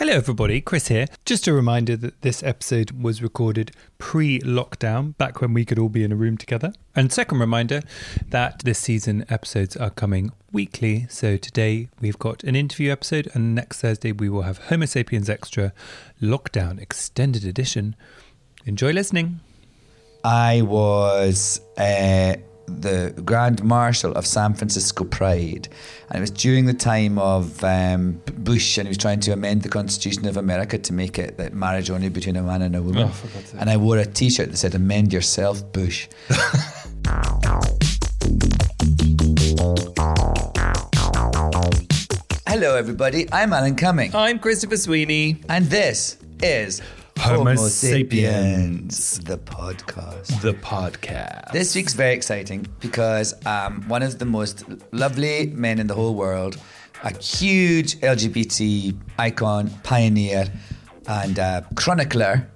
Hello, everybody. Chris here. Just a reminder that this episode was recorded pre lockdown, back when we could all be in a room together. And second reminder that this season episodes are coming weekly. So today we've got an interview episode, and next Thursday we will have Homo sapiens Extra Lockdown Extended Edition. Enjoy listening. I was uh, the Grand Marshal of San Francisco Pride, and it was during the time of um, Bush, and he was trying to amend the Constitution of America to make it that marriage only between a man and a woman. Oh, for God's sake. and I wore a T-shirt that said "Amend yourself, Bush." Hello, everybody. I'm Alan Cumming, I'm Christopher Sweeney. and this is Homo Homo sapiens. Sapiens, the podcast. The podcast. This week's very exciting because um, one of the most lovely men in the whole world, a huge LGBT icon, pioneer, and uh, chronicler,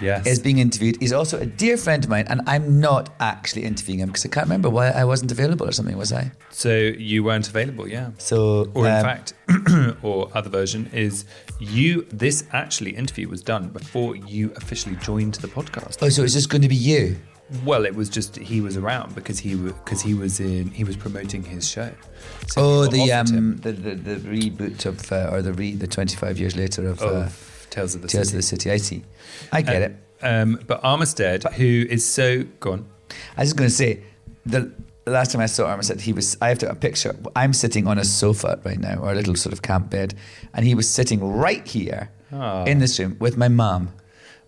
Yes. is being interviewed. He's also a dear friend of mine, and I'm not actually interviewing him because I can't remember why I wasn't available or something, was I? so you weren't available, yeah. So, Or in um, fact, or other version is you. This actually interview was done before you officially joined the podcast. oh, so it's just going to be you. Well, it was just he was around because he because he was in he was promoting his show. So Oh, the um, the, the the reboot of uh, or the re the 25 years later of, uh, Tales of the Tales City. of the City. I see. I get it. Um, but Armistead, who is so gone, I was just going to say, the last time I saw Armistead, he was. I have to a picture. I'm sitting on a sofa right now, or a little sort of camp bed, and he was sitting right here ah. in this room with my mum.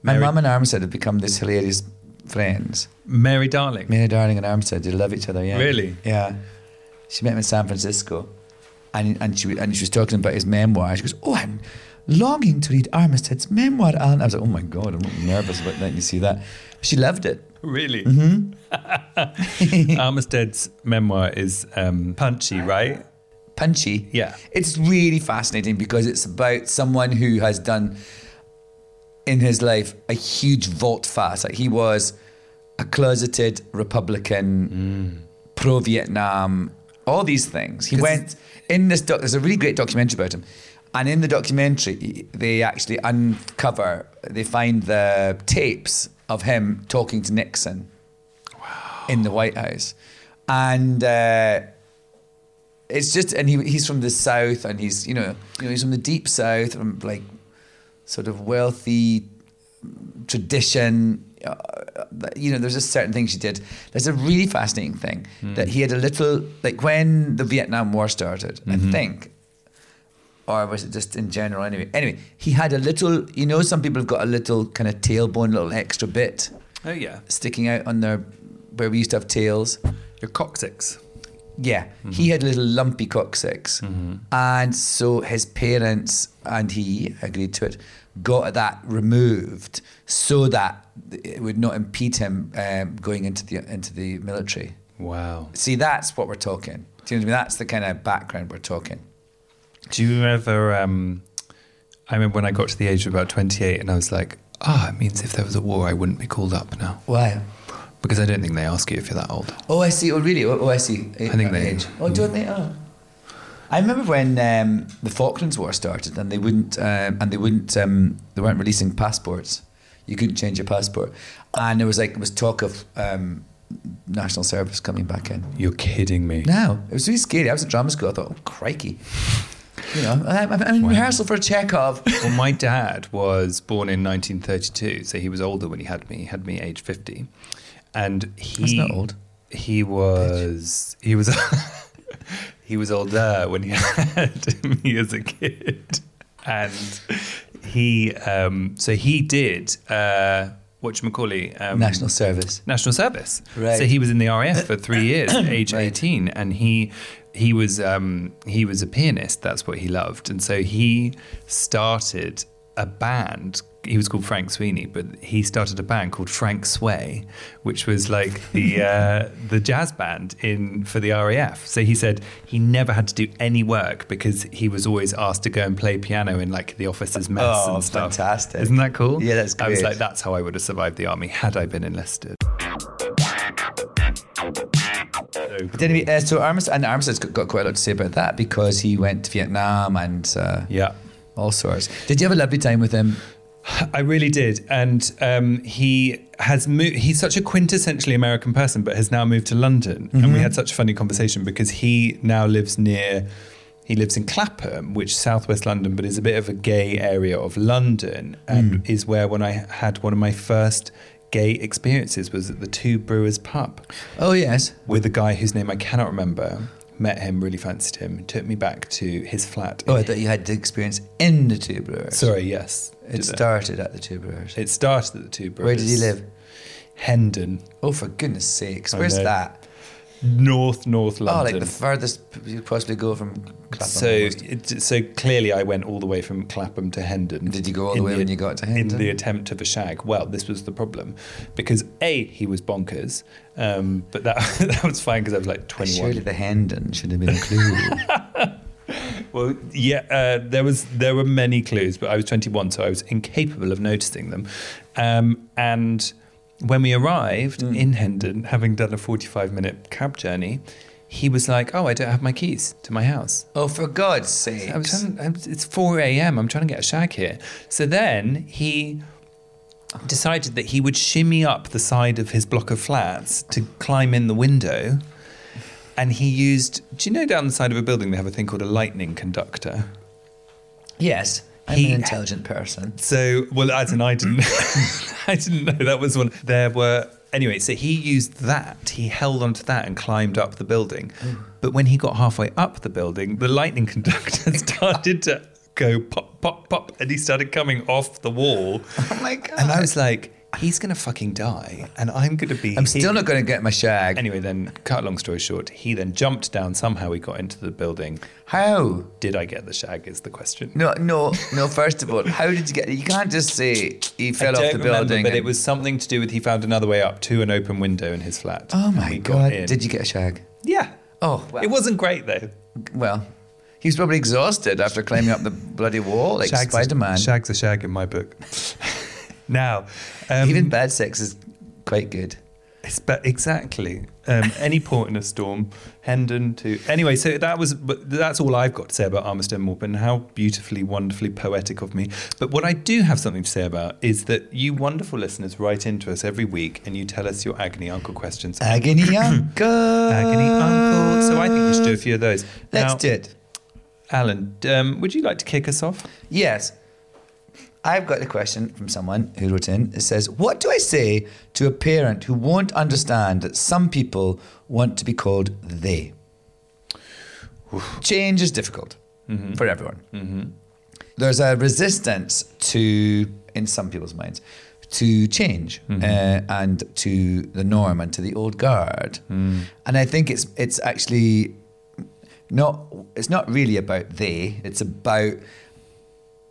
My Mary- mum and Armistead have become this hilarious friends. Mary Darling. Mary Darling and Armistead, they love each other. Yeah, Really? Yeah. She met him in San Francisco, and and she and she was talking about his memoir. She goes, "Oh, I'm longing to read Armistead's memoir." And I was like, "Oh my god, I'm nervous about letting you see that." She loved it. Really? Mm-hmm. Armistead's memoir is um, punchy, right? punchy. Yeah. It's really fascinating because it's about someone who has done in his life a huge vault fast. Like he was a closeted Republican, pro Vietnam, all these things. He went in this doc there's a really great documentary about him. And in the documentary, they actually uncover, they find the tapes of him talking to Nixon in the White House. And uh, it's just and he he's from the south and he's you know you know he's from the deep south from like sort of wealthy tradition. Uh, you know there's just certain things he did. There's a really fascinating thing that he had a little like when the Vietnam War started I think or was it just in general anyway anyway he had a little you know some people have got a little kind of tailbone little extra bit Oh yeah, sticking out on their where we used to have tails your coccyx. yeah, he had a little lumpy coccyx, and so his parents and he agreed to it. Got that removed so that it would not impede him um, going into the into the military. Wow. See, that's what we're talking. Do you know what I mean? That's the kind of background we're talking. Do you ever? Um, I remember when I got to the age of about twenty-eight, and I was like, "Ah, it means if there was a war, I wouldn't be called up now." Why? Because I don't think they ask you if you're that old. Oh, I see. Oh, really? Oh, oh, I see. I think they- Age. Oh, don't they? Oh. I remember when um, the Falklands War started, and they wouldn't, um, and they wouldn't, um, they weren't releasing passports. You couldn't change your passport, and there was like there was talk of um, national service coming back in. You're kidding me. No, it was really scary. I was at drama school. I thought, oh, crikey. You know, I- I'm, I'm in rehearsal for Chekhov. Well, my dad was born in 1932, so he was older when he had me. He had me age 50, and he That's not old. He was he was he was older when he had me as a kid, and he um, so he did uh, what you call it um, National service. national service. Right. So he was in the RAF for three years, at age Right. eighteen, and he he was um, he was a pianist. That's what he loved, and so he started a band. He was called Frank Sweeney, but he started a band called Frank Sway, which was like the uh, the jazz band in for the RAF. So he said he never had to do any work because he was always asked to go and play piano in like the officers' mess Oh, and stuff. fantastic. Isn't that cool? Yeah, that's I was like, that's how I would have survived the army had I been enlisted. But anyway, uh, so Armistead, and Armistead's got, got quite a lot to say about that because he went to Vietnam and uh, Yeah. All sorts. Did you have a lovely time with him? I really did, and um, he has moved. He's such a quintessentially American person, but has now moved to London. And we had such a funny conversation because he now lives near. He lives in Clapham, which is southwest London, but is a bit of a gay area of London, and is where when I had one of my first gay experiences was at the Two Brewers pub Oh, yes. with a guy whose name I cannot remember. Met him, really fancied him, took me back to his flat. Oh, I thought you had the experience in the Two Brewers. Sorry, yes, It started at the Two Brewers. It started at the Two Brewers. Where did he live? Hendon, Oh, for goodness sakes. Where's that? North North London. Oh, like the furthest you could possibly go from Clapham. so, it, so clearly, I went all the way from Clapham to Hendon. Did you go all the in way when you got to In Hendon? the attempt of a shag. Well, this was the problem, because a he was bonkers, um, but that that was fine because I was like twenty one. Surely the Hendon should have been a clue. Well, yeah, uh, there was there were many clues, but I was 21, so I was incapable of noticing them. Um, and when we arrived Mm. in Hendon, having done a 45 minute cab journey, he was like, "Oh, I don't have my keys to my house." oh, for God's sake. I was trying, I'm- it's 4 a.m. I'm trying to get a shag here. So then he decided that he would shimmy up the side of his block of flats to climb in the window. And he used, do you know down the side of a building they have a thing called a lightning conductor? Yes. I'm He- an intelligent person. So, well, as in I didn't, I didn't know that was one. There were anyway. So he used that. He held onto that and climbed up the building. But when he got halfway up the building, the lightning conductor started to go pop, pop, pop, and he started coming off the wall. Oh my God. And I was like, he's gonna fucking die, and I'm gonna be. I'm still here. not going to get my shag. Anyway, then cut long story short, he then jumped down. Somehow he got into the building. How? Did I get the shag? Is the question. No, no, no. First of all, how did you get? You can't just say he fell I off don't the remember, building. but it was something to do with he found another way up to an open window in his flat. Oh my we got God! Did you get a shag? Yeah. Oh, well. It wasn't great though. Well, he was probably exhausted after climbing up the bloody wall like Shag's Spider Man. Shag's a shag in my book. now, um, Even bad sex is quite good. It's be- exactly. Um, any port in a storm, Hendon to anyway. So that was, but that's all I've got to say about Armistead Maupin. How beautifully, wonderfully poetic of me. But what I do have something to say about is that you wonderful listeners write into us every week and you tell us your agony uncle questions. Agony uncle. agony uncle. So I think we should do a few of those. Let's Now, do it. Alan, um, would you like to kick us off? Yes. I've got a question from someone who wrote in. It says, What do I say to a parent who won't understand that some people want to be called they? Change is difficult for everyone. There's a resistance to, in some people's minds, to change uh, and to the norm and to the old guard. And I think it's it's actually not it's not really about they. It's about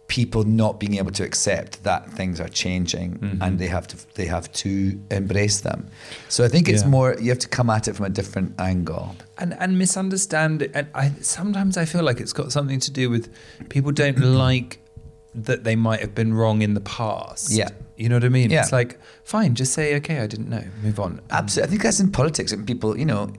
people not being able to accept that things are changing mm-hmm. and they have to they have to embrace them. So I think it's Yeah. more you have to come at it from a different angle. and and misunderstand it. And I sometimes I feel like it's got something to do with people don't mm-hmm. like that they might have been wrong in the past. Yeah. you know what I mean. Yeah. It's like fine, just say okay, I didn't know, move on. Absolutely, I think that's in politics and people. You know,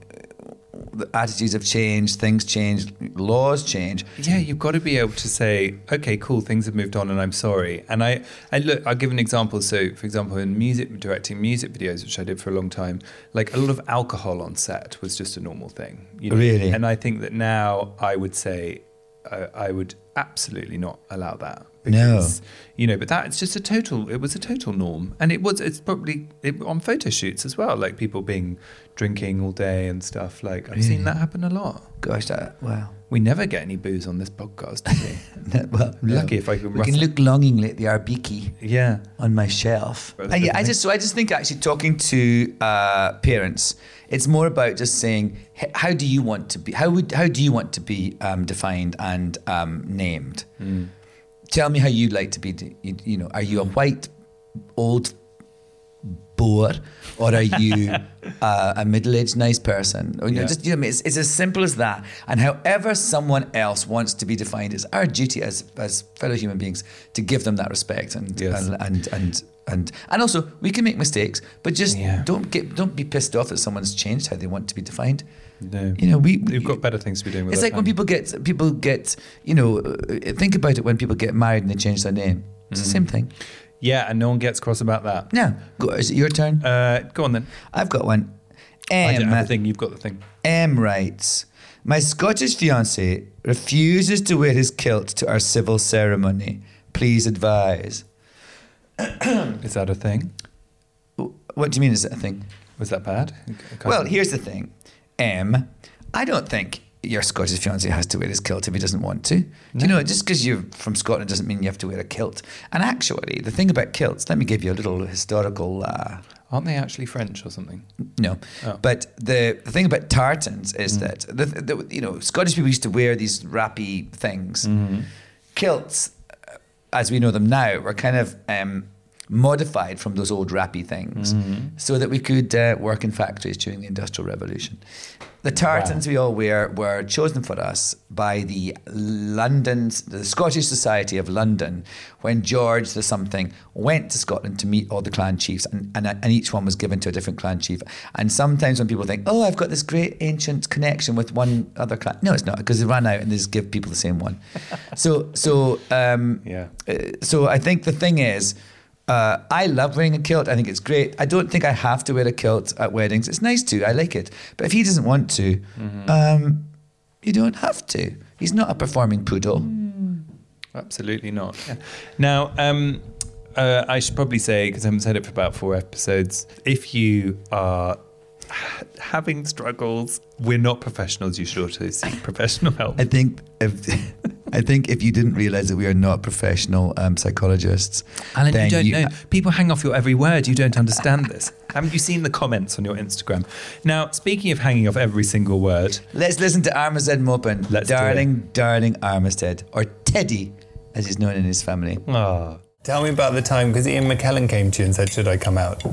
attitudes have changed, things change, laws change. Yeah, you've got to be able to say, okay, cool, things have moved on, and I'm sorry. And I, and look, I'll give an example. So, for example, in music directing music videos, which I did for a long time, like a lot of alcohol on set was just a normal thing. You know? Really? And I think that now I would say, I would absolutely not allow that. No. You know, but that's just a total. It was a total norm, and it was. It's probably it, on photo shoots as well, like people being drinking all day and stuff. Like I've seen that happen a lot. Gosh, that wow. We never get any booze on this podcast, do we? well, I'm lucky if I can We can look longingly at the Arbikie yeah. on my shelf. And yeah, I just so I just think actually talking to uh, parents, it's more about just saying how do you want to be how would how do you want to be um, defined and um, named. Tell me how you'd like to be. You, you know, are you a white old bore or are you uh, a middle-aged nice person or, you know just you know I mean? it's, it's as simple as that and however someone else wants to be defined it's our duty as as fellow human beings to give them that respect and Yes. and, and and and and also we can make mistakes but just Yeah. don't get don't be pissed off that someone's changed how they want to be defined No. you know we We've got better things to be doing with it's like when people get people get you know uh, think about it when people get married and they change their name it's the same thing Yeah, and no one gets cross about that. Yeah, go, is it your turn Uh, go on then. I've got one. I don't M, have the thing. You've got the thing. M writes, My Scottish fiance refuses to wear his kilt to our civil ceremony. Please advise. Is that a thing? What do you mean is that a thing? Was that bad? Well, here's the thing. M, I don't think your Scottish fiance has to wear his kilt if he doesn't want to. Do you know, just because you're from Scotland doesn't mean you have to wear a kilt. And actually, the thing about kilts, let me give you a little historical uh, aren't they actually French or something? No, Oh. but the, the thing about tartans is that the, the you know Scottish people used to wear these wrappy things. Kilts, uh, as we know them now, were kind of um, modified from those old rappy things, so that we could uh, work in factories during the Industrial Revolution. The tartans we all wear were chosen for us by the London, the Scottish Society of London, when George the something went to Scotland to meet all the clan chiefs, and, and, and each one was given to a different clan chief. And sometimes when people think, oh, I've got this great ancient connection with one other clan, no, it's not because they ran out and they just give people the same one. so, so, um, Yeah. uh, so I think the thing is, uh, I love wearing a kilt. I think it's great. I don't think I have to wear a kilt at weddings. It's nice to. I like it. But if he doesn't want to, um, you don't have to. He's not a performing poodle. Absolutely not. Now, um, uh, I should probably say, because I haven't said it for about four episodes, if you are having struggles, we're not professionals. You should also seek professional help. I think if I think if you didn't realize that we are not professional um, psychologists, Alan, then you don't know. People hang off your every word. You don't understand this. Haven't you seen the comments on your Instagram? Now, speaking of hanging off every single word, Let's listen to Armistead Maupin. Let's do darling, darling Armistead, or Teddy, as he's known in his family. ah, Tell me about the time because Ian McKellen came to you and said, "Should I come out?"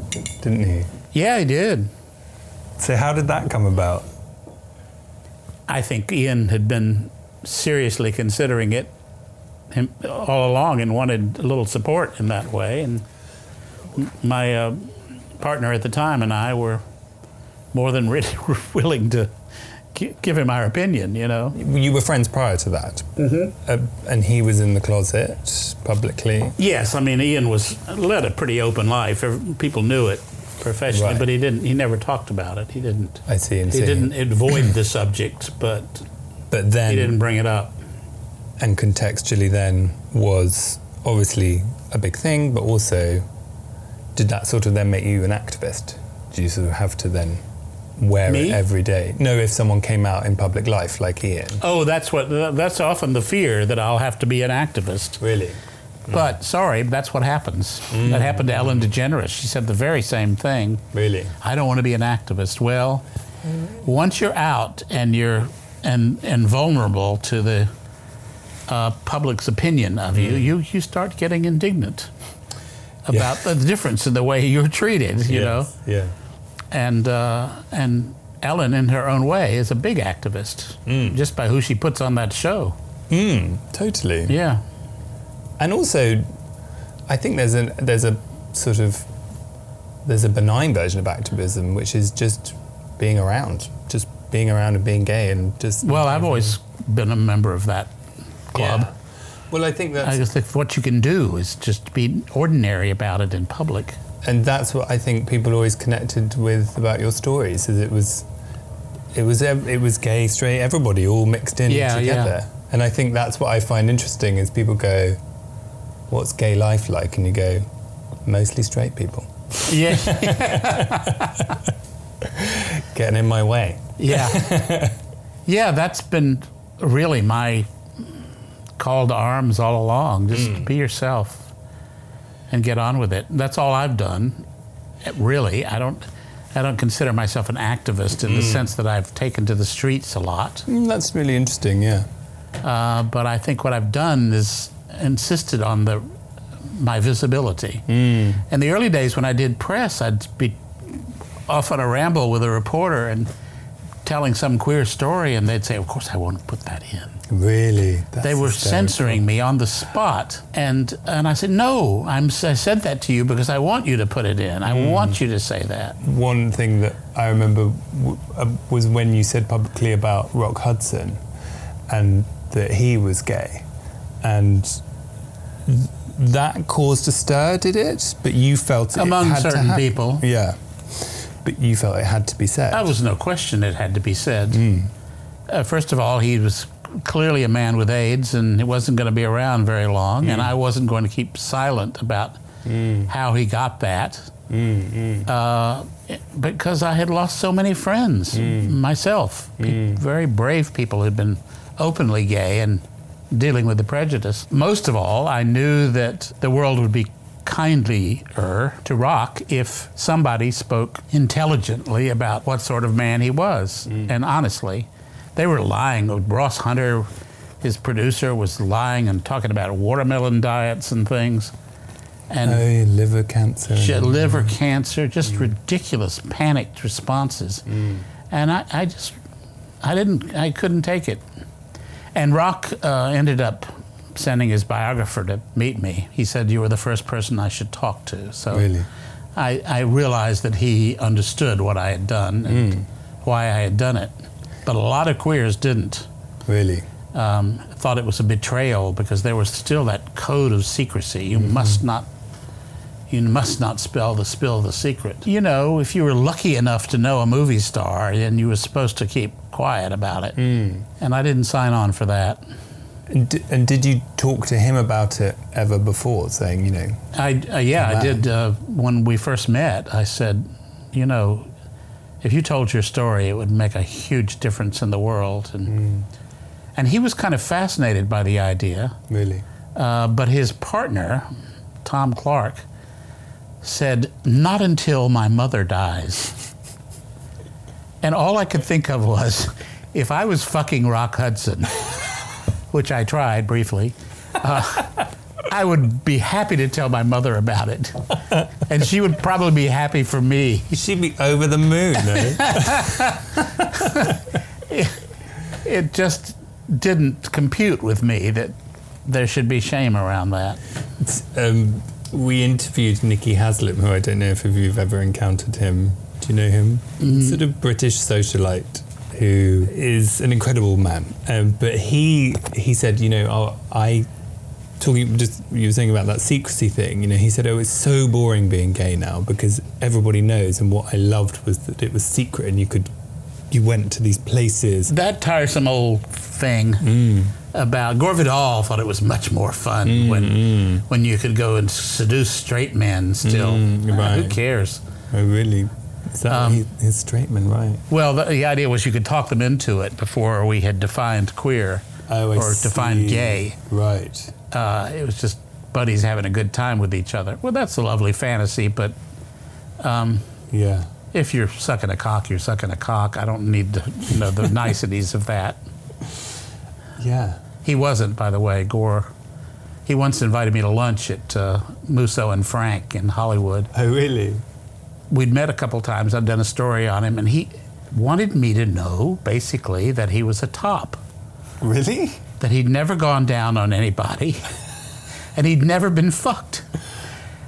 Didn't he? Yeah, he did. So how did that come about? I think Ian had been seriously considering it all along and wanted a little support in that way. And my uh, partner at the time and I were more than really willing to give him our opinion, you know. You were friends prior to that, mm-hmm. uh, and he was in the closet publicly. Yes, I mean Ian was led a pretty open life. People knew it professionally, Right. but he didn't. He never talked about it. He didn't. I see. And He didn't avoid the subject, but But then, he didn't bring it up. and contextually, then was obviously a big thing, but also, did that sort of then make you an activist? Do you sort of have to then wear Me? it every day? No, if someone came out in public life like Ian. Oh, that's what. That's often the fear that I'll have to be an activist. Really? But sorry, that's what happens. Mm. That happened to Ellen DeGeneres. She said the very same thing. Really? I don't want to be an activist. Well, mm. once you're out and you're and and vulnerable to the uh, public's opinion of you, you you start getting indignant about the difference in the way you're treated. You know, Yes. Yeah. and uh, and Ellen, in her own way, is a big activist just by who she puts on that show. Mm, totally. Yeah. And also, I think there's a there's a sort of there's a benign version of activism, which is just being around, just being around and being gay and just. Well, I've always been a member of that club. Yeah. Well, I think that's I just think what you can do is just be ordinary about it in public. and that's what I think people always connected with about your stories is it was it was it was gay straight everybody all mixed in Yeah, together yeah. and I think that's what I find interesting is people go what's gay life like and you go mostly straight people Yeah, getting in my way yeah, yeah. That's been really my call to arms all along. Just be yourself and get on with it. That's all I've done. Really, I don't. I don't consider myself an activist in the sense that I've taken to the streets a lot. Mm, that's really interesting yeah Uh, but I think what I've done is insisted on the my visibility. Mm. In the early days when I did press, I'd be off on a ramble with a reporter and telling some queer story, and they'd say, "Of course, I won't put that in." really That's they were hysterical. censoring me on the spot, and and I said, "No, I'm, I said that to you because I want you to put it in. I want you to say that." one thing that I remember w- uh, was when you said publicly about Rock Hudson and that he was gay. And th- that caused a stir, did it? But you felt it Among certain people. Yeah. But you felt it had to be said. That was no question it had to be said. Mm. Uh, first of all, he was clearly a man with AIDS and he wasn't going to be around very long, Mm. and I wasn't going to keep silent about how he got that. Mm, Uh, because I had lost so many friends Mm. myself, pe- very brave people who'd been openly gay and dealing with the prejudice. Most of all, I knew that the world would be kindlier to Rock if somebody spoke intelligently about what sort of man he was. Mm. And honestly, they were lying. Ross Hunter, his producer, was lying and talking about watermelon diets and things. And oh, liver cancer. liver cancer, just mm. ridiculous, panicked responses. Mm. And I, I just, I didn't, I couldn't take it. And Rock uh, ended up sending his biographer to meet me. He said, You were the first person I should talk to. So Really? I, I realized that he understood what I had done and hmm. why I had done it. But a lot of queers didn't. Really? Um, thought it was a betrayal because there was still that code of secrecy. You mm-hmm. must not you must not spill the spill the secret. You know, if you were lucky enough to know a movie star, then you were supposed to keep quiet about it. Hmm. And I didn't sign on for that. And, di- and did you talk to him about it ever before, saying, you know, I uh, yeah, I did. Uh, when we first met, I said, you know, if you told your story, it would make a huge difference in the world. And and he was kind of fascinated by the idea. really? Uh, but his partner, Tom Clark, said, Not until my mother dies. And all I could think of was if I was fucking Rock Hudson, which I tried briefly, uh, I would be happy to tell my mother about it. And she would probably be happy for me. She'd be over the moon, eh? It just didn't compute with me that there should be shame around that. um, we interviewed Nicky Haslam, who I don't know if you've ever encountered him. Do you know him? Sort of British socialite who is an incredible man. Um, but he he said, you know, oh, I talking just you were saying about that secrecy thing. You know, he said, oh, it's so boring being gay now because everybody knows. And what I loved was that it was secret and you could you went to these places. that tiresome old thing about Gore Vidal thought it was much more fun when when you could go and seduce straight men still. Mm, Uh, who cares? Oh, really? Um, he, his straight man, right? Well, the, the idea was you could talk them into it before we had defined queer Oh, or defined gay. Right. Uh, it was just buddies having a good time with each other. Well, that's a lovely fantasy, but um, Yeah. if you're sucking a cock, you're sucking a cock. I don't need to know the niceties of that. Yeah. He wasn't, by the way, Gore. He once invited me to lunch at uh, Musso and Frank in Hollywood. Oh, really? We'd met a couple times. I'd done a story on him, and he wanted me to know, basically, that he was a top, Really? that he'd never gone down on anybody, and he'd never been fucked.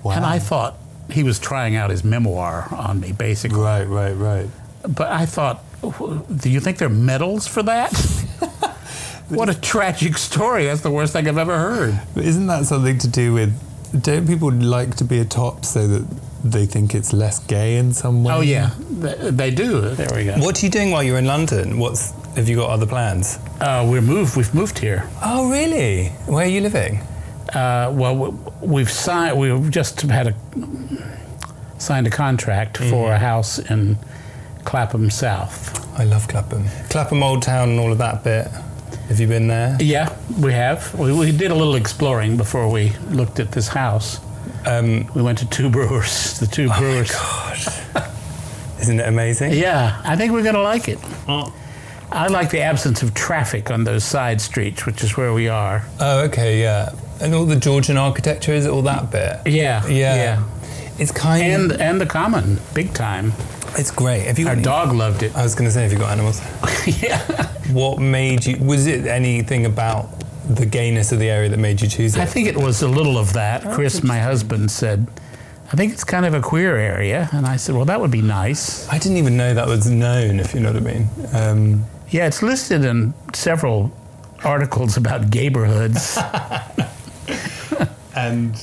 Wow. And I thought he was trying out his memoir on me, basically. Right, right, right. But I thought, Do you think there are medals for that? what a tragic story. That's the worst thing I've ever heard. But isn't that something to do with? Don't people like to be a top so that they think it's less gay in some way? Oh, yeah. They, they do. There we go. What are you doing while you're in London? What's have you got other plans? Uh, we're moved. We've moved here. Oh, really? Where are you living? Uh, well, we've signed. We've just had a signed a contract for a house in Clapham South. I love Clapham. Clapham Old Town and all of that bit. Have you been there? Yeah, we have. We, we did a little exploring before we looked at this house. Um, We went to two brewers. The two brewers. God. Isn't it amazing? Yeah, I think we're going to like it. I like the absence of traffic on those side streets, which is where we are. Oh, okay, yeah. And all the Georgian architecture is it all that bit? Yeah, Yeah. yeah. It's kind And of. and the common, big time. It's great. Have you Our dog loved it. I was going to say, have you got animals? yeah. What made you? Was it anything about the gayness of the area that made you choose it? I think it was a little of that. Chris, my husband, said, I think it's kind of a queer area. And I said, well, that would be nice. I didn't even know that was known. If you know what I mean. Um, Yeah, it's listed in several articles about gay neighborhoods. and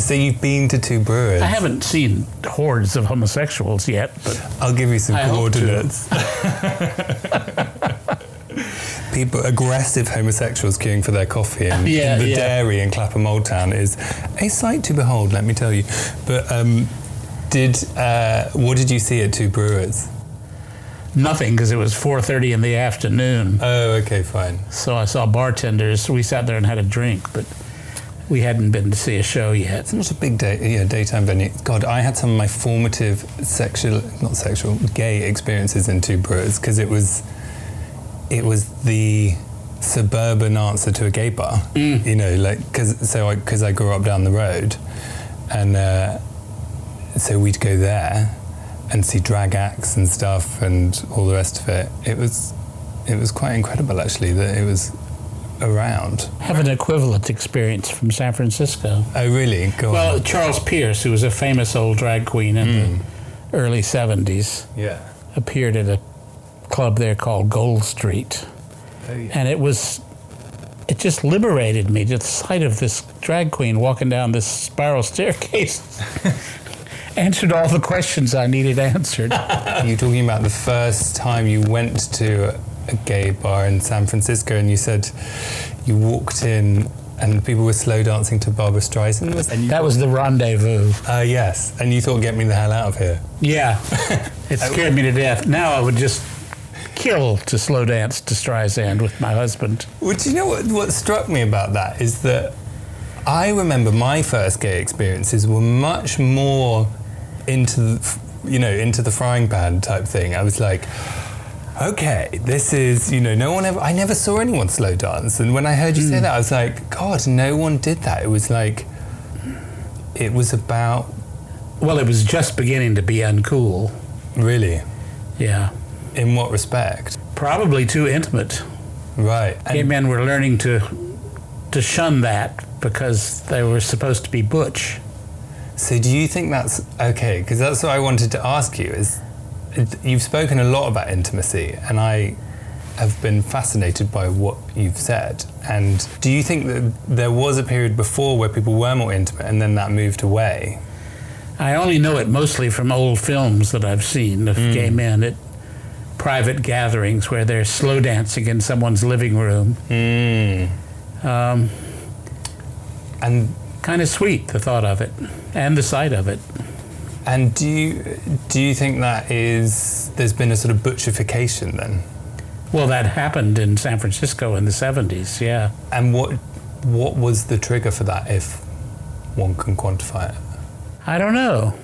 so you've been to two brewers. I haven't seen hordes of homosexuals yet, but I'll give you some I coordinates. People, aggressive homosexuals queuing for their coffee in, Yeah, in the yeah. dairy in Clapham Old Town is a sight to behold. Let me tell you. But um, did uh, what did you see at Two Brewers? nothing because it was 4.30 in the afternoon. Oh, okay, fine. So I saw bartenders. We sat there and had a drink, but we hadn't been to see a show yet. It's not a big day, yeah, daytime venue. God, I had some of my formative sexual, not sexual, gay experiences in Two Brewers because it was, it was the suburban answer to a gay bar. You know, like because so because I, grew up down the road, and uh, so we'd go there and see drag acts and stuff and all the rest of it. It was, it was quite incredible actually that it was around. Have an equivalent experience from San Francisco. Oh, really? Go Well, on. Charles Pierce, who was a famous old drag queen in the early 70s, Yeah. appeared at a club there called Gold Street. Oh, yeah. And it was, it just liberated me to the sight of this drag queen walking down this spiral staircase. Answered all the questions I needed answered. You're talking about the first time you went to a gay bar in San Francisco and you said you walked in and people were slow dancing to Barbra Streisand. Was and you That was the rendezvous. uh, yes, and you thought, get me the hell out of here. Yeah, it scared me to death. Now I would just kill to slow dance to Streisand with my husband. Well, do you know what, what struck me about that is that I remember my first gay experiences were much more into the, you know, into the frying pan type thing. I was like, okay, this is, you know, no one ever, I never saw anyone slow dance. And when I heard you say hmm. that, I was like, God, no one did that. It was like, it was about, Well, it was just beginning to be uncool. really, Yeah. In what respect? Probably too intimate. Right. Gay And- men were learning to to shun that because they were supposed to be butch. So do you think that's okay? Because that's what I wanted to ask you. Is you've spoken a lot about intimacy, and I have been fascinated by what you've said. And do you think that there was a period before where people were more intimate, and then that moved away? I only know it mostly from old films that I've seen of gay hmm. men at private gatherings where they're slow dancing in someone's living room. Mm. Um, And kind of sweet, the thought of it and the sight of it. and do you do you think that is there's been a sort of butchification then? Well, that happened in San Francisco in the 70s, yeah. And what what was the trigger for that, if one can quantify it? I don't know.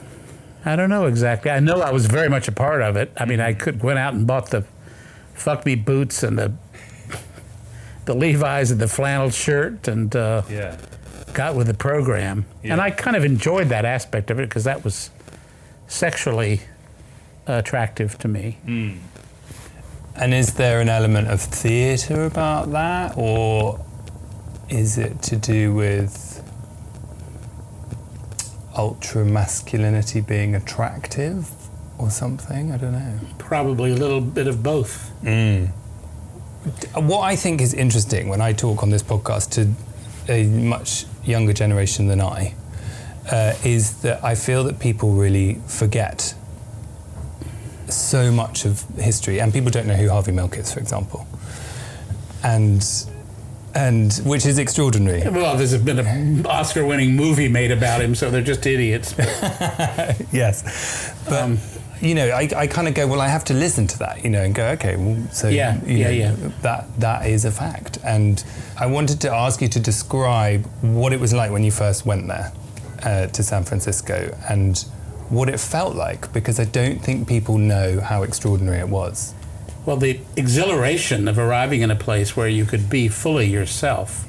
I don't know exactly. I know I was very much a part of it. I mean, I could went out and bought the fuck me boots and the the Levi's and the flannel shirt and uh, Yeah. got with the program. And I kind of enjoyed that aspect of it because that was sexually attractive to me. And is there an element of theatre about that, or is it to do with ultra masculinity being attractive? or something. I don't know. Probably a little bit of both. What I think is interesting when I talk on this podcast to a much younger generation than I uh, is that I feel that people really forget so much of history, and people don't know who Harvey Milk is, for example, and and which is extraordinary. Well, there's been an Oscar-winning movie made about him, so they're just idiots. yes, but you know, I, I kind of go, well, I have to listen to that, you know, and go, okay, well, so Yeah, you yeah, know, yeah. that that is a fact, and I wanted to ask you to describe what it was like when you first went there uh, to San Francisco and what it felt like, because I don't think people know how extraordinary it was. Well, the exhilaration of arriving in a place where you could be fully yourself,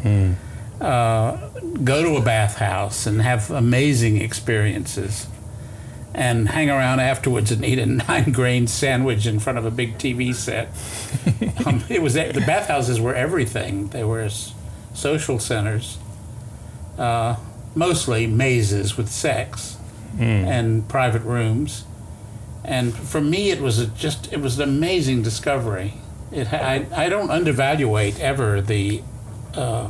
uh, go to a bathhouse and have amazing experiences, and hang around afterwards and eat a nine grain sandwich in front of a big TV set. um, it was the bathhouses were everything. They were social centers, uh, mostly mazes with sex and private rooms and for me it was a just it was an amazing discovery it I, I don't undervaluate ever the uh,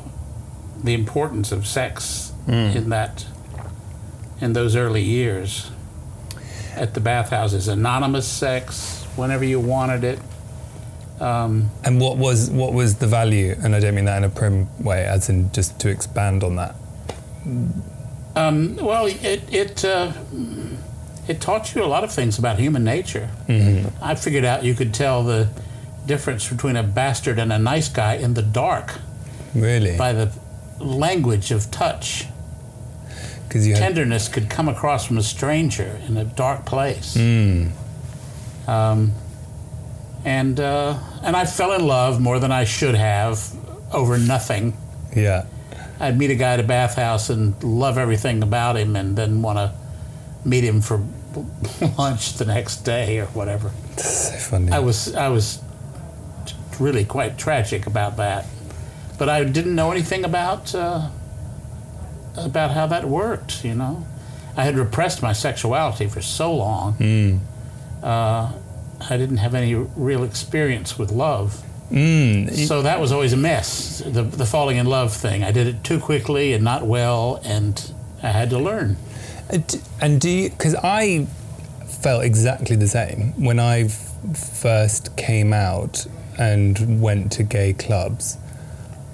the importance of sex in that in those early years at the bathhouses anonymous sex whenever you wanted it um, And what was what was the value? And I don't mean that in a prim way, as in just to expand on that. um, well it it uh, it taught you a lot of things about human nature I figured out you could tell the difference between a bastard and a nice guy in the dark Really, by the language of touch. because you had Tenderness could come across from a stranger in a dark place. Um, and uh, and I fell in love more than I should have over nothing. yeah. I'd meet a guy at a bathhouse and love everything about him, and then want to meet him for lunch the next day or whatever. So funny. I was I was really quite tragic about that, but I didn't know anything about uh, about how that worked. You know, I had repressed my sexuality for so long. Uh, I didn't have any real experience with love. So that was always a mess. The the falling in love thing. I did it too quickly and not well, and I had to learn. Uh, and- And do you? Because I felt exactly the same when I first came out and went to gay clubs.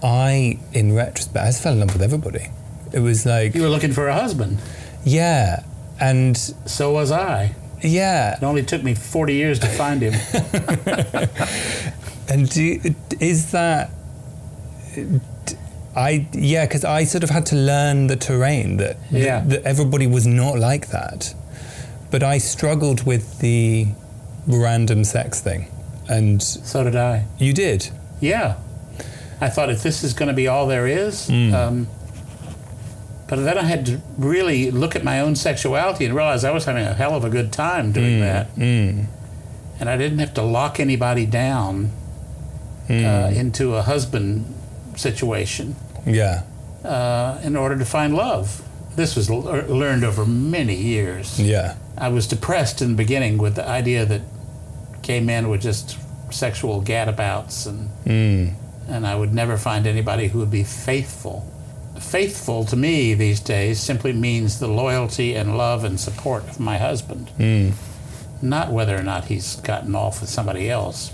I, in retrospect, I just fell in love with everybody. It was like, You were looking for a husband. yeah, and So was I. yeah, It only took me forty years to find him. And do you, is that? I yeah, because I sort of had to learn the terrain that, Yeah. that that everybody was not like that, but I struggled with the random sex thing, and so did I. you did. Yeah. I thought if this is going to be all there is, um, but then I had to really look at my own sexuality and realize I was having a hell of a good time doing that. And I didn't have to lock anybody down uh, into a husband situation Yeah, uh, in order to find love. This was l- uh, learned over many years. yeah, I was depressed in the beginning with the idea that gay men were just sexual gadabouts and mm. and I would never find anybody who would be faithful. Faithful to me these days simply means the loyalty and love and support of my husband. Mm. Not whether or not he's gotten off with somebody else.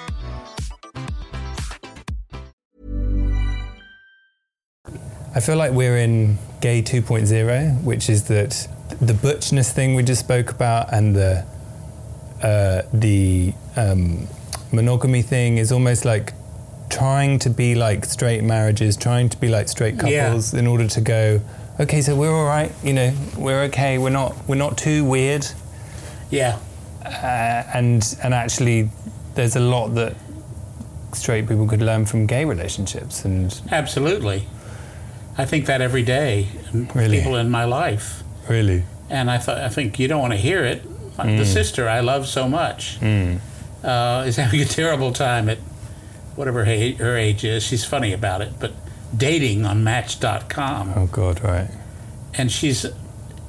I feel like we're in gay 2.0, which is that the butchness thing we just spoke about and the uh, the um, monogamy thing is almost like trying to be like straight marriages, trying to be like straight Yeah. couples in order to go, okay, so we're all right, you know, we're okay, we're not we're not too weird, Yeah. uh, and and actually, there's a lot that straight people could learn from gay relationships, and Absolutely. I think that every day. Really? People in my life. really, And I thought I think you don't want to hear it. Mm. The sister I love so much uh, is having a terrible time at whatever her, her age is. She's funny about it, but dating on Match.com, oh god, right, and she's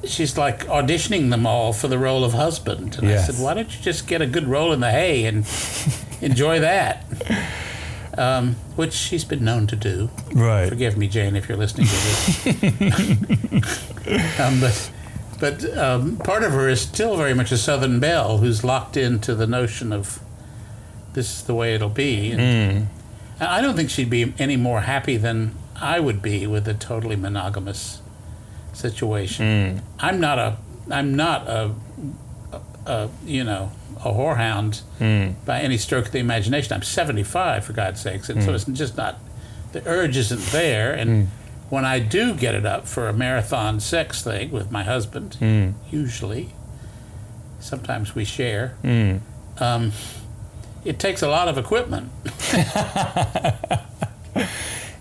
she's like auditioning them all for the role of husband. And Yes. I said, why don't you just get a good role in the hay and enjoy that? Um, which she's been known to do. right, Forgive me, Jane, if you're listening to this. um, but but um, part of her is still very much a Southern belle who's locked into the notion of this is the way it'll be. And, and I don't think she'd be any more happy than I would be with a totally monogamous situation. I'm not a I'm not a, a, a you know a whorehound hmm. by any stroke of the imagination. I'm 75 for God's sakes, and so hmm. it's just not the urge isn't there. And hmm. when I do get it up for a marathon sex thing with my husband, usually, sometimes we share. Um, it takes a lot of equipment.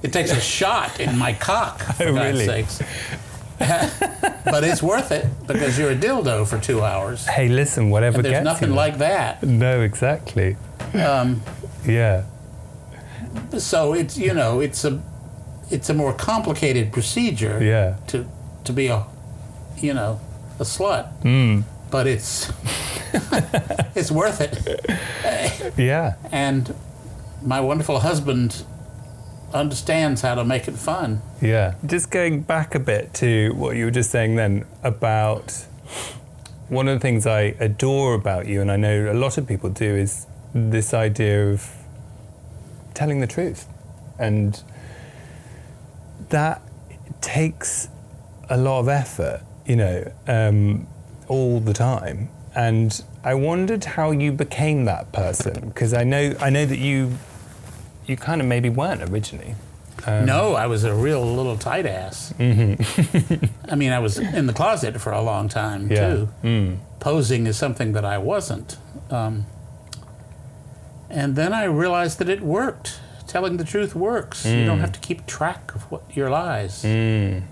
it takes a shot in my cock, for Oh, God's really? sakes. but it's worth it because you're a dildo for two hours. Hey, listen, whatever And there's gets nothing you. like that. No, exactly. Um, Yeah. so it's you know it's a it's a more complicated procedure Yeah. to to be a you know a slut Mm. but it's it's worth it Yeah. and my wonderful husband understands how to make it fun Yeah. Just going back a bit to what you were just saying then about one of the things I adore about you, and I know a lot of people do, is this idea of telling the truth. And that takes a lot of effort, you know, um, all the time. And I wondered how you became that person because I know I know that you you kind of maybe weren't originally. Um, no i was a real little tight ass i mean i was in the closet for a long time Yeah. too Mm. posing as something that i wasn't um, and then i realized that it worked telling the truth works you don't have to keep track of what your lies Mm.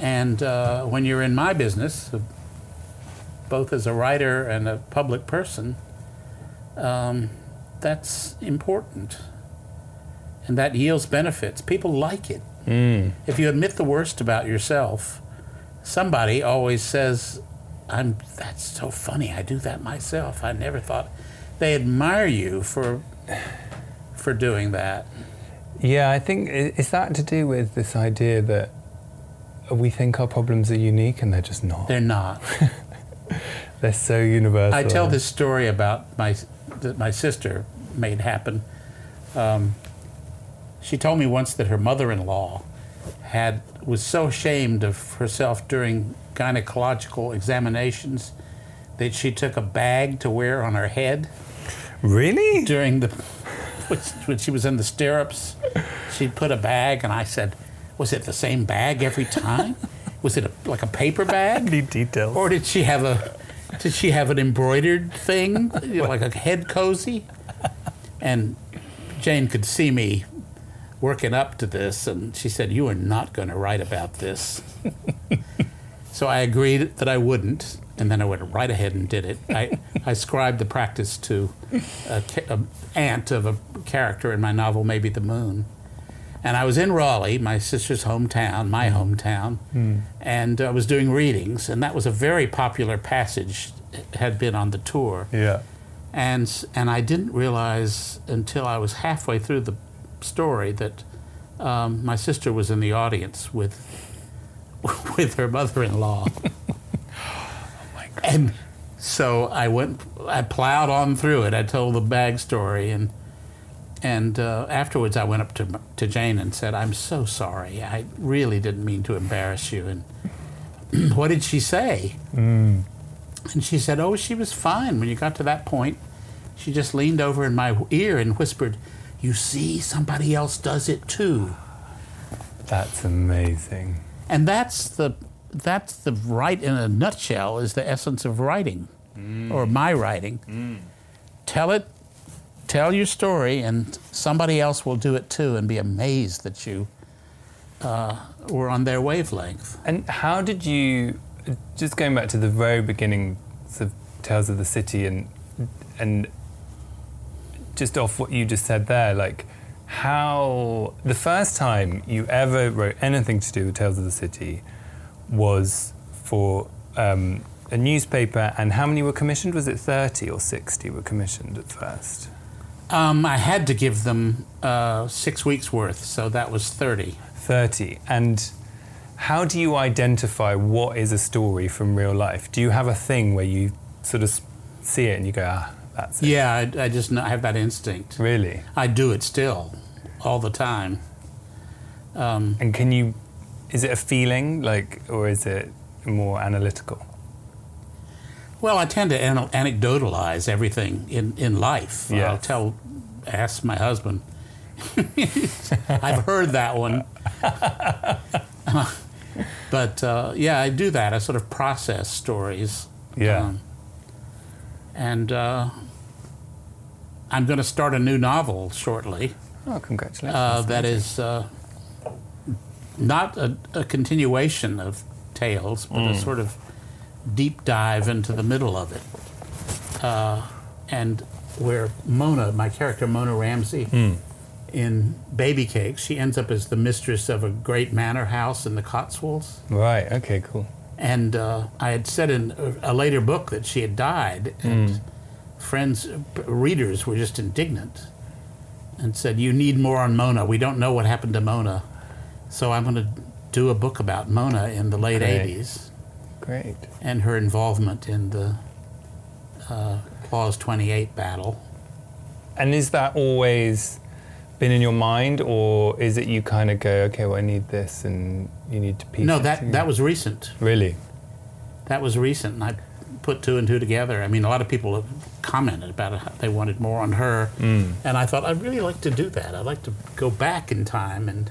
And uh, when you're in my business, uh, both as a writer and a public person, um, that's important. And that yields benefits. People like it. Mm. If you admit the worst about yourself, somebody always says, I'm that's so funny. I do that myself. I never thought they admire you for for doing that. Yeah, I think is that to do with this idea that we think our problems are unique and they're just not. They're not. They're so universal. I tell this story about my that my sister made happen. Um, she told me once that her mother-in-law had was so ashamed of herself during gynecological examinations that she took a bag to wear on her head Really? during the when she was in the stirrups. She'd put a bag, and I said, "Was it the same bag every time? Was it a, like a paper bag?" Need details. Or did she have a did she have an embroidered thing, you know, like a head cozy? And Jane could see me working up to this, and she said, "You are not going to write about this." so I agreed that I wouldn't, and then I went right ahead and did it. I I ascribed the practice to a, ca- aunt of a character in my novel, Maybe the Moon. And I was in Raleigh, my sister's hometown, my mm. hometown, mm. and I was doing readings, and that was a very popular passage, it had been on the tour. Yeah. And, and I didn't realize until I was halfway through the story that um, my sister was in the audience with, with her mother-in-law. And so I went, I plowed on through it. I told the bag story, and and uh, afterwards I went up to to Jane and said, "I'm so sorry. I really didn't mean to embarrass you." And what did she say? And she said, "Oh, she was fine when you got to that point. She just leaned over in my ear and whispered." You see, somebody else does it too. That's amazing. And that's the that's the right in a nutshell is the essence of writing or my writing. Tell it tell your story and somebody else will do it too and be amazed that you uh, were on their wavelength. And how did you, just going back to the very beginning of Tales of the City and and just off what you just said there, like how the first time you ever wrote anything to do with Tales of the City was for um, a newspaper, and how many were commissioned? Was it 30 or 60 were commissioned at first? Um, I had to give them uh, six weeks worth, so that was 30. 30. And how do you identify what is a story from real life? Do you have a thing where you sort of see it and you go, ah, Yeah, I, I just I have that instinct. Really? I do it still, all the time. Um, And can you, is it a feeling, like, or is it more analytical? Well, I tend to an- anecdotalize everything in, in life. Yes. I'll tell, ask my husband. I've heard that one. but uh, yeah, I do that. I sort of process stories. Yeah. Um, and uh, I'm going to start a new novel shortly. Oh, congratulations. Uh, that is uh, not a, a continuation of Tales, but a sort of deep dive into the middle of it. Uh, and where Mona, my character Mona Ramsey, in Babycakes, she ends up as the mistress of a great manor house in the Cotswolds. Right, okay, cool. And uh, I had said in a, a later book that she had died, and friends, readers were just indignant and said, You need more on Mona. We don't know what happened to Mona. So I'm going to do a book about Mona in the late Great. 80s Great. and her involvement in the uh, Clause 28 battle. And is that always been in your mind, or is it you kind of go, okay, well, I need this, and you need to piece No, that, that was recent. Really? That was recent, and I put two and two together. I mean, a lot of people have commented about it, how they wanted more on her, Mm. and I thought I'd really like to do that. I'd like to go back in time and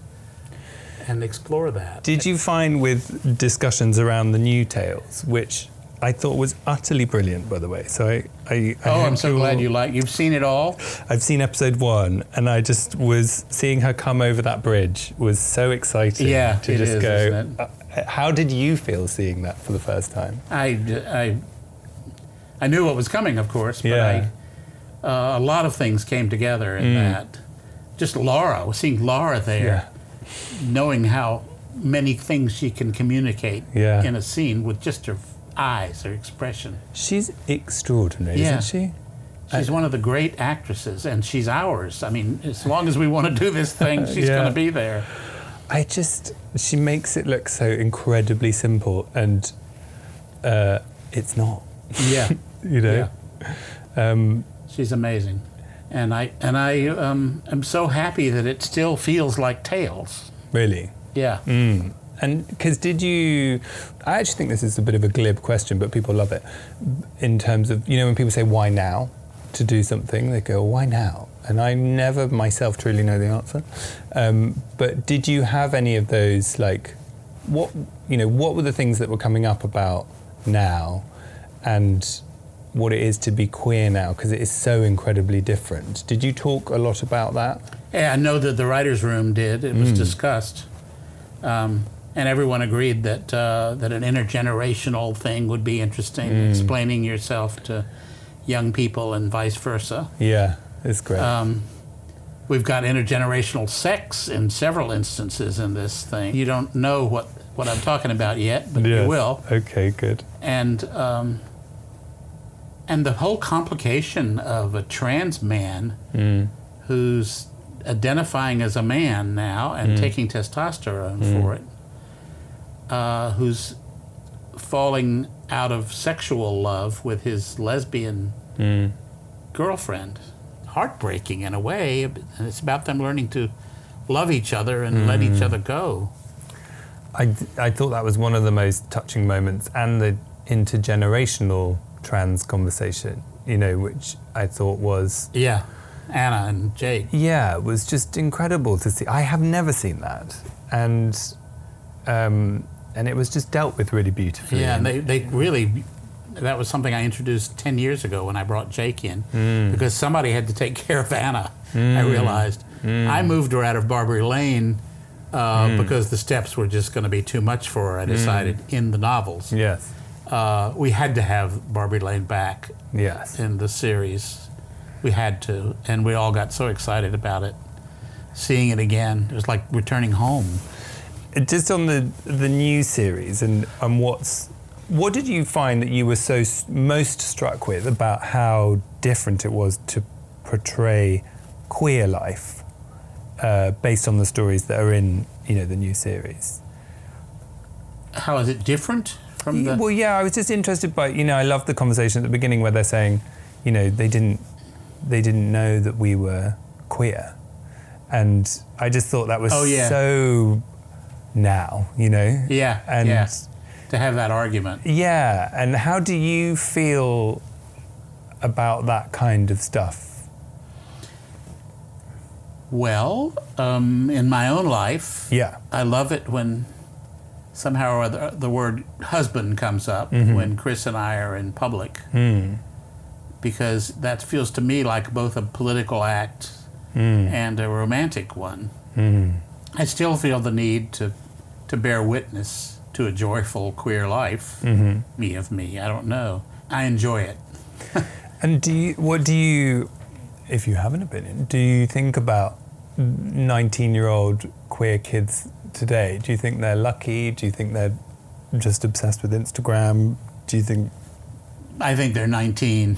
and explore that. Did you find with discussions around the new tales, which I thought was utterly brilliant, by the way? So I, I, I oh, I'm so glad you like. You've seen it all. I've seen episode one, and I just was seeing her come over that bridge was so exciting. Yeah, to it just is, go. isn't it? uh, how did you feel seeing that for the first time? I, I, I knew what was coming, of course, but Yeah. I, uh, a lot of things came together in that. Just Laura, seeing Laura there, yeah. knowing how many things she can communicate Yeah. in a scene with just her eyes, her expression. She's extraordinary, isn't she? She's one of the great actresses, and she's ours. I mean, as long as we want to do this thing, she's going to be there. I just she makes it look so incredibly simple, and uh, it's not. Yeah, You know. Um, she's amazing, and I and I um, am so happy that it still feels like Tales. really. Yeah. Mm. And because did you? I actually think this is a bit of a glib question, but people love it. In terms of you know when people say why now to do something, they go why now, and I never myself truly know the answer. Um, but did you have any of those like what you know what were the things that were coming up about now, and what it is to be queer now because it is so incredibly different. Did you talk a lot about that? Yeah, I know that the writers' room did. It was discussed, um, and everyone agreed that uh, that an intergenerational thing would be interesting, explaining yourself to young people and vice versa. Yeah, it's great. Um, we've got intergenerational sex in several instances in this thing. You don't know what, what I'm talking about yet, but Yes. you will. Okay, good. And um, and the whole complication of a trans man mm. who's identifying as a man now and mm. taking testosterone mm. for it. uh, who's falling out of sexual love with his lesbian girlfriend. Heartbreaking in a way. And it's about them learning to love each other and let each other go. I, I thought that was one of the most touching moments and the intergenerational trans conversation, you know, which I thought was, Yeah, Anna and Jake. yeah, it was just incredible to see. I have never seen that. And, um, and it was just dealt with really beautifully. Yeah, and they, they really, that was something I introduced 10 years ago when I brought Jake in mm. because somebody had to take care of Anna, I mm. realized. Mm. I moved her out of Barbary Lane uh, because the steps were just going to be too much for her, I decided, in the novels. yes, Uh, we had to have Barbary Lane back yes. in the series. We had to, and we all got so excited about it. Seeing it again, it was like returning home. just on the the new series and and what's what did you find that you were so most struck with about how different it was to portray queer life uh, based on the stories that are in you know the new series How is it different from the? well yeah i was just interested by you know i love the conversation at the beginning where they're saying you know they didn't they didn't know that we were queer and i just thought that was Oh, yeah. so now you know yeah, and yeah. To have that argument. Yeah, and how do you feel about that kind of stuff? Well, um, in my own life, Yeah. I love it when somehow or other the word husband comes up Mm-hmm. when Chris and I are in public. Hmm. Because that feels to me like both a political act Hmm. and a romantic one. I still feel the need to, to bear witness to a joyful queer life. Mm-hmm. Me of me, I don't know. I enjoy it. And do you, what do you, if you have an opinion, do you think about 19 year old queer kids today? Do you think they're lucky? Do you think they're just obsessed with Instagram? Do you think, I think they're 19.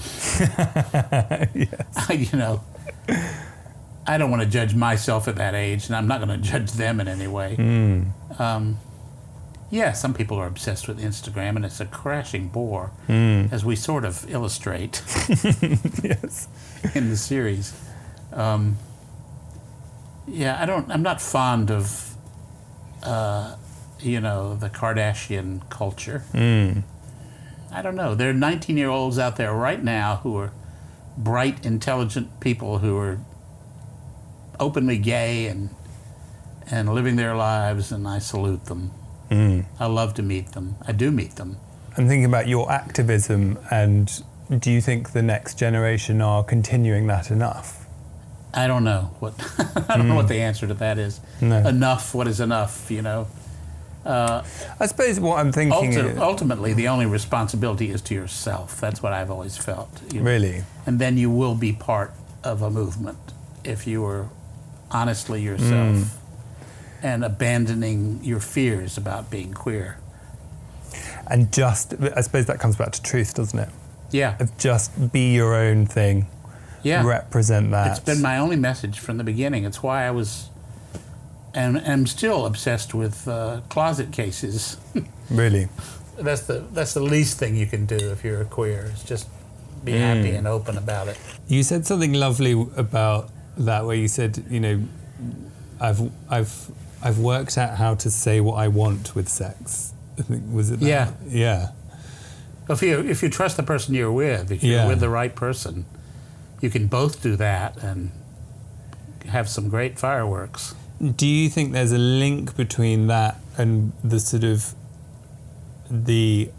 you know, I don't want to judge myself at that age, and I'm not going to judge them in any way. Um, yeah, some people are obsessed with Instagram, and it's a crashing bore, as we sort of illustrate yes. in the series. Um, yeah, I don't. I'm not fond of, uh, you know, the Kardashian culture. I don't know. There are 19 year olds out there right now who are bright, intelligent people who are openly gay and and living their lives, and I salute them. I love to meet them. I do meet them. I'm thinking about your activism, and do you think the next generation are continuing that enough? I don't know what I don't know what the answer to that is. No. Enough. What is enough? You know. I suppose what I'm thinking Ulti- is, ultimately, the only responsibility is to yourself. That's what I've always felt. You- really. And then you will be part of a movement if you are honestly yourself Mm. and abandoning your fears about being queer. And just, I suppose that comes back to truth, doesn't it? Yeah. Of just be your own thing, Yeah. represent that. It's been my only message from the beginning. It's why I was and am still obsessed with uh, closet cases. really. that's the that's the least thing you can do if you're a queer. Is just be happy and open about it. You said something lovely about that, where you said, you know, I've, I've, I've worked out how to say what I want with sex. I think was it? That? Yeah. Yeah. If you if you trust the person you're with, if you're Yeah. with the right person, you can both do that and have some great fireworks. Do you think there's a link between that and the sort of the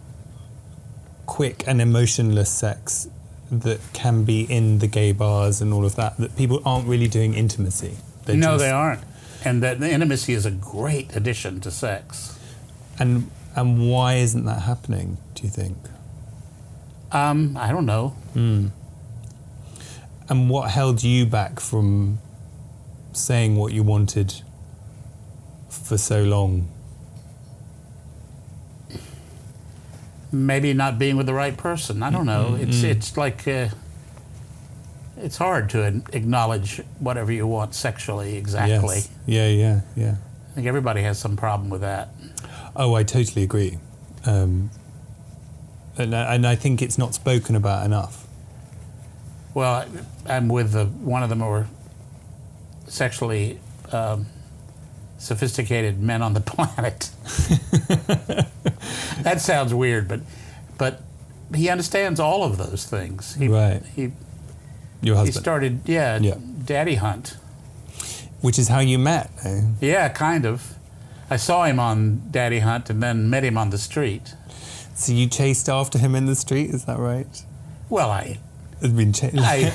quick and emotionless sex that can be in the gay bars and all of that? That people aren't really doing intimacy. They're no, just- they aren't. And that the intimacy is a great addition to sex. And and why isn't that happening? Do you think? Um, I don't know. And what held you back from saying what you wanted for so long? Maybe not being with the right person. I don't know. Mm-hmm. It's it's like uh, it's hard to acknowledge whatever you want sexually exactly. Yes. Yeah, yeah, yeah. I think everybody has some problem with that. Oh, I totally agree. Um, and, and I think it's not spoken about enough. Well, I'm with the, one of the more sexually um, sophisticated men on the planet. that sounds weird, but but he understands all of those things. He, Right. He Your he started, yeah, Yeah. Daddy Hunt. Which is how you met. eh? Yeah, kind of. I saw him on Daddy Hunt and then met him on the street. So you chased after him in the street, is that right? Well, I, It's been changed. I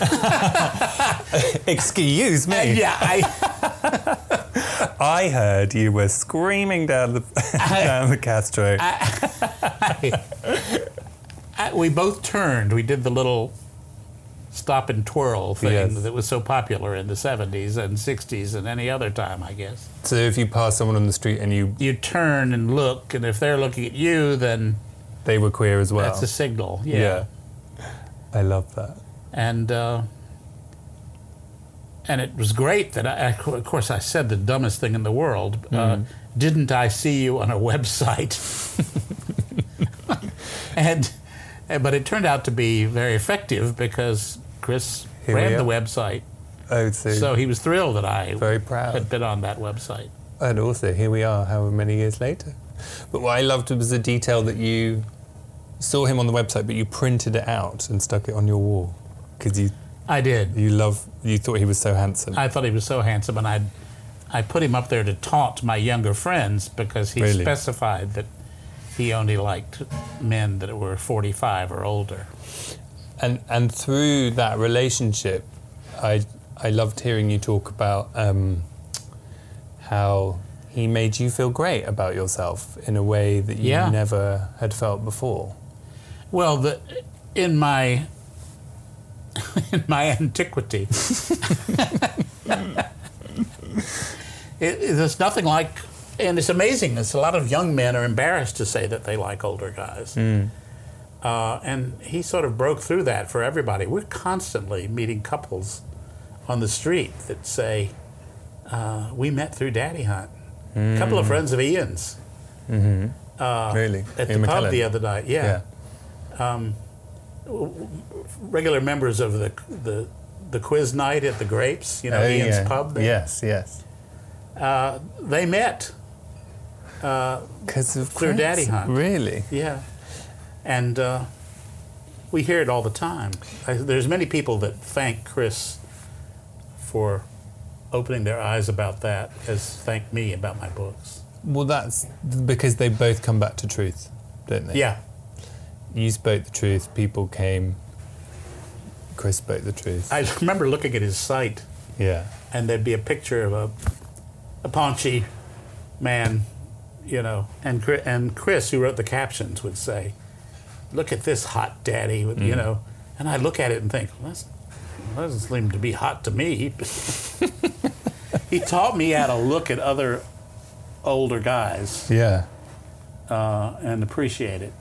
Excuse me. Uh, yeah, I, I heard you were screaming down the down the Castro. I, uh, uh, we both turned. We did the little stop and twirl thing Yes. that was so popular in the 70s and 60s and any other time, I guess. so if you pass someone on the street and you You turn and look, and if they're looking at you, then they were queer as well. that's a signal. Yeah. I love that. And uh, and it was great that I, I- of course, I said the dumbest thing in the world. Uh, didn't I see you on a website? and but it turned out to be very effective because Chris Here we ran the are. website. Oh, so, So he was thrilled that I Very proud. had been on that website. and also here we are, however many years later. But what I loved was the detail that you saw him on the website, but you printed it out and stuck it on your wall because you I did. you love you thought he was so handsome. I thought he was so handsome, and I I put him up there to taunt my younger friends because he Really? specified that he only liked men that were 45 or older. and and through that relationship, I I loved hearing you talk about um, how he made you feel great about yourself in a way that you Yeah. never had felt before. Well, the, in my in my antiquity, it, there's nothing like, and it's amazing. There's a lot of young men are embarrassed to say that they like older guys. Uh, and he sort of broke through that for everybody. We're constantly meeting couples on the street that say, uh, "We met through Daddy Hunt." A couple of friends of Ian's uh, really, at Ian the pub the other night. yeah. Regular members of the the the quiz night at the Grapes, you know, Oh, Ian's yeah. pub. There. Yes, yes. Uh, they met. Because of Clear. Daddy Hunt. Really? Yeah, and uh, we hear it all the time. I, there's many people that thank Chris for opening their eyes about that, as thank me about my books. Well, that's because they both come back to truth, don't they? Yeah, You spoke the truth. People came. Chris spoke the truth. I remember looking at his site, yeah. and there'd be a picture of a a paunchy man, you know, and and Chris, who wrote the captions, would say, "Look at this hot daddy," with you know, and I look at it and think, well, that's, that doesn't seem to be hot to me. he taught me how to look at other older guys Yeah. uh, and appreciate it.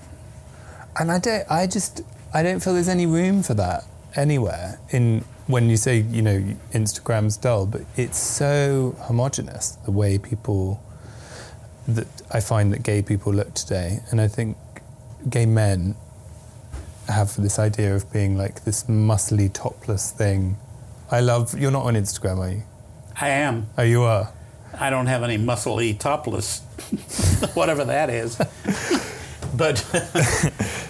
And I don't. I just. I don't feel there's any room for that anywhere in when you say you know Instagram's dull, but it's so homogenous the way people that I find that gay people look today, and I think gay men have this idea of being like this muscly topless thing. I love. You're not on Instagram, are you? I am. Oh, you are. I don't have any muscle-y topless, whatever that is. but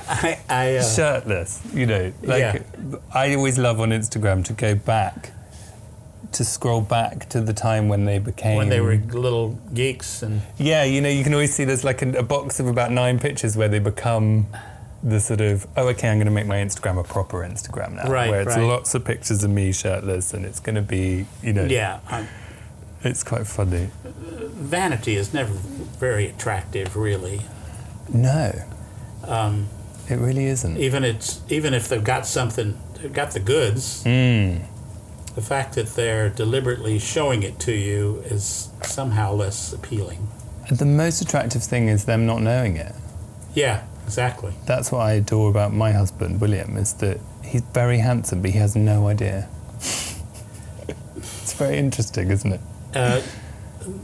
I, I uh, shirtless. You know, like Yeah. I always love on Instagram to go back, to scroll back to the time when they became when they were little geeks and Yeah, you know, you can always see there's like a, a box of about nine pictures where they become the sort of oh okay, I'm going to make my Instagram a proper Instagram now, Right, where it's right. lots of pictures of me shirtless, and it's going to be you know yeah, um, it's quite funny. vanity is never very attractive, really. No, Um, it really isn't. even it's even if they've got something, they've got the goods. Mm. The fact that they're deliberately showing it to you is somehow less appealing. The most attractive thing is them not knowing it. Yeah, exactly. That's what I adore about my husband, William, is that he's very handsome, but he has no idea. it's very interesting, isn't it? Uh,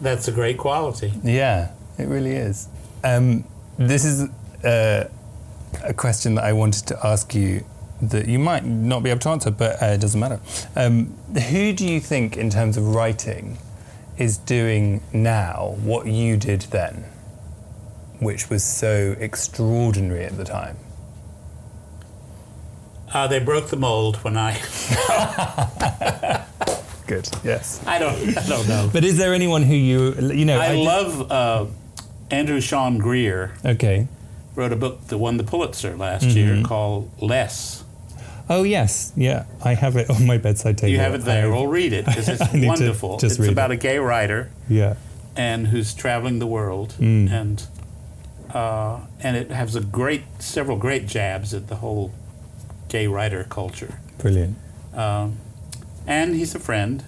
that's a great quality. Yeah, it really is. Um, this is uh, a question that I wanted to ask you that you might not be able to answer, but uh, it doesn't matter. Um, who do you think, in terms of writing, is doing now what you did then, which was so extraordinary at the time? Uh, they broke the mold when I. Good. Yes. I don't. I don't know. But is there anyone who you you know? I did- love uh, Andrew Sean Greer. Okay. Wrote a book that won the Pulitzer last Mm-hmm. year called Less. Oh yes, yeah. I have it on my bedside table. You have it there. I- Well, read it because it's I need to wonderful. just it's about it. a gay writer yeah. and who's traveling the world, Mm. and uh, and it has a great several great jabs at the whole gay writer culture. Brilliant. Um, and he's a friend.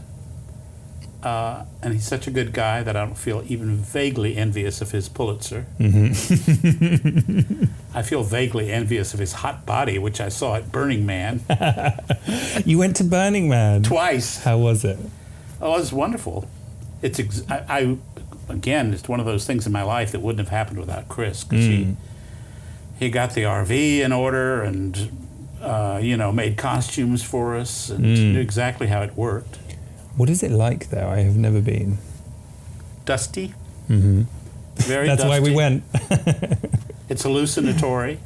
Uh, and he's such a good guy that I don't feel even vaguely envious of his Pulitzer. Mm-hmm. I feel vaguely envious of his hot body, which I saw at Burning Man You went to Burning Man twice. How was it? Oh, it was wonderful. It's ex- I, I again, it's one of those things in my life that wouldn't have happened without Chris because he he got the RV in order and uh, you know made costumes for us and knew exactly how it worked. What is it like there? I have never been. Dusty, Mm-hmm. very. That's why we went. It's hallucinatory.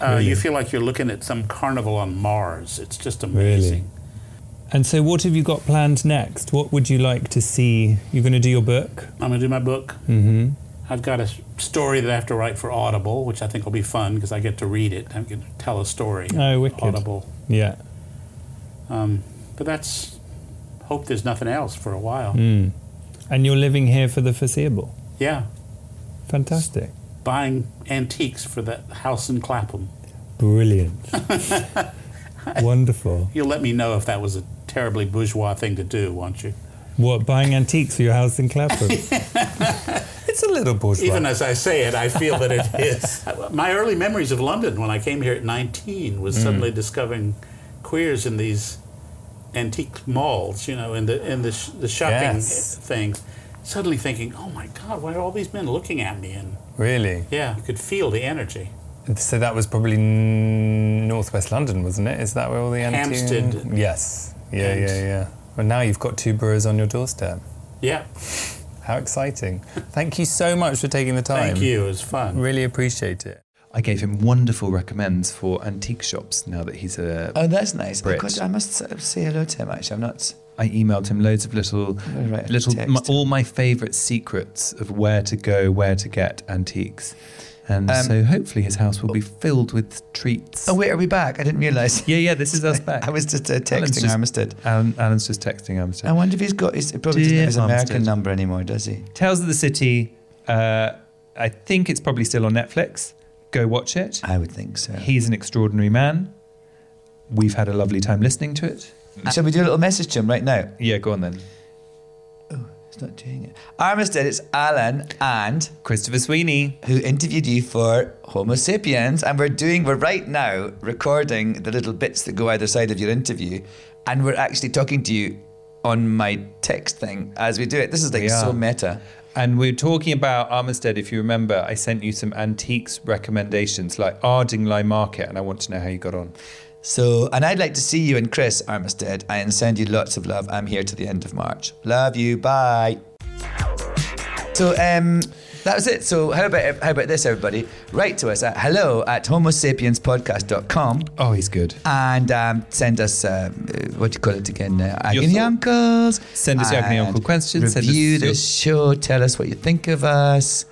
Uh, Really? You feel like you're looking at some carnival on Mars. It's just amazing. Really? And so, what have you got planned next? What would you like to see? You're going to do your book. I'm going to do my book. Mm-hmm. I've got a story that I have to write for Audible, which I think will be fun because I get to read it. I get to tell a story. Oh, wicked. Audible. Yeah. Um, but that's hope there's nothing else for a while. Mm. And you're living here for the foreseeable. Yeah, Fantastic. buying antiques for the house in Clapham. Brilliant. Wonderful. You'll let me know if that was a terribly bourgeois thing to do, won't you? What, buying antiques for your house in Clapham? it's a little bourgeois. Even as I say it, I feel that it is. My early memories of London when I came here at 19 was Mm. suddenly discovering queers in these antique malls, you know, in the in the, sh- the shopping Yes. things. Suddenly thinking, oh my God, why are all these men looking at me? And Really? yeah, you could feel the energy. So that was probably n- northwest London, wasn't it? Is that where all the anti- Hampstead. Yes. Yeah, And- yeah, yeah. Well, now you've got two boroughs on your doorstep. Yeah, How exciting! Thank you so much for taking the time. thank you. It was fun. Really appreciate it. I gave him wonderful recommends for antique shops now that he's a. Oh, that's nice. Brit. I've I must say hello to him. Actually, I'm not. I emailed him loads of little, a little, my, all my favourite secrets of where to go, where to get antiques, and Um, so hopefully his house will be filled with treats. Oh wait, are we back? I didn't realise. yeah, yeah, this is us back. I was just uh, Alan's texting just- Armistead. Alan, Alan's just texting Armistead. I wonder if he's got. His, probably doesn't Dear have his American Armistead. number anymore, does he? Tales of the City. Uh, I think it's probably still on Netflix. Go watch it. I would think so. He's an extraordinary man. We've had a lovely time listening to it. Shall we do a little message to him right now? Yeah, go on then. Oh, he's not doing it. Armistead, it's Alan and Christopher Sweeney. who interviewed you for Homo Sapiens, and we're doing. We're right now recording the little bits that go either side of your interview, and we're actually talking to you on my text thing as we do it. This is like We so meta. And we're talking about Armistead. If you remember, I sent you some antiques recommendations like Ardingly Market, and I want to know how you got on. So, and I'd like to see you and Chris Armistead and send you lots of love. I'm here to the end of March. Love you. Bye. So, um, that was it. So, how about how about this, everybody? Write to us at hello at homosapienspodcast.com Oh, he's good. and um, send us, uh, what do you call it again? Uh, agony uncles. Send us your agony And uncle questions, send us Review your- this show. Tell us what you think of us.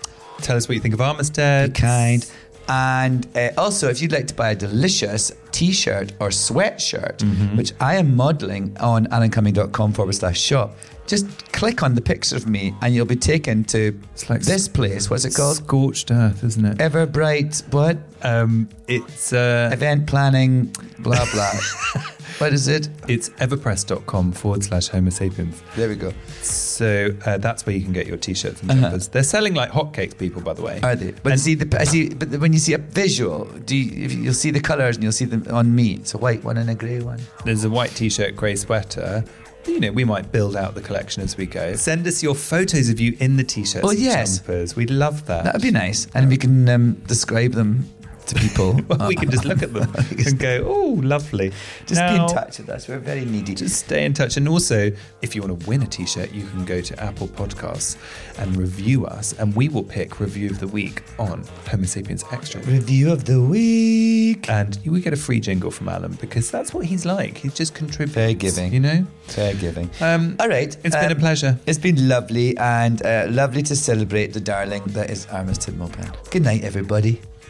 Tell us what you think of Armistead. Be kind. And uh, also, if you'd like to buy a delicious t shirt or sweatshirt, Mm-hmm. which I am modeling on alancumming.com forward slash shop, just click on the picture of me and you'll be taken to like this place. What's it called? Scorched Earth, isn't it? Everbright, what? Um, it's uh, Event planning, blah, blah. what is it? it's everpress.com forward slash Homo sapiens. There we go. So uh, that's where you can get your t-shirts and Uh-huh. jumpers. They're selling like hotcakes, people, by the way. Are they? But And- see the I see, but when you see a visual, do you, if you'll see the colours and you'll see them on me. It's a white one and a grey one. There's a white t-shirt, grey sweater. You know, we might build out the collection as we go. Send us your photos of you in the t-shirts Oh, and yes. jumpers. We'd love that. That'd be nice. And we can um, describe them to people. Well, we can just look at them and go, oh, lovely. Just be in touch with us. We're very needy. Just stay in touch. And also, if you want to win a t shirt, you can go to Apple Podcasts and review us, and we will pick Review of the Week on Homo Sapiens Extra. Review of the week. And we get a free jingle from Alan because that's what he's like. He just contributes. Very giving. You know? Fair giving. Um, All right. It's been a um, pleasure. It's been lovely and uh, lovely to celebrate the darling that is Armistead Maupin. Good night, everybody.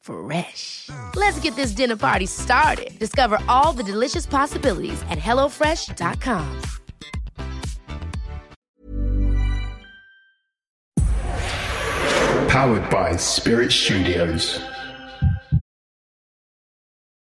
Fresh. Let's get this dinner party started. Discover all the delicious possibilities at hellofresh.com. Powered by Spirit Studios.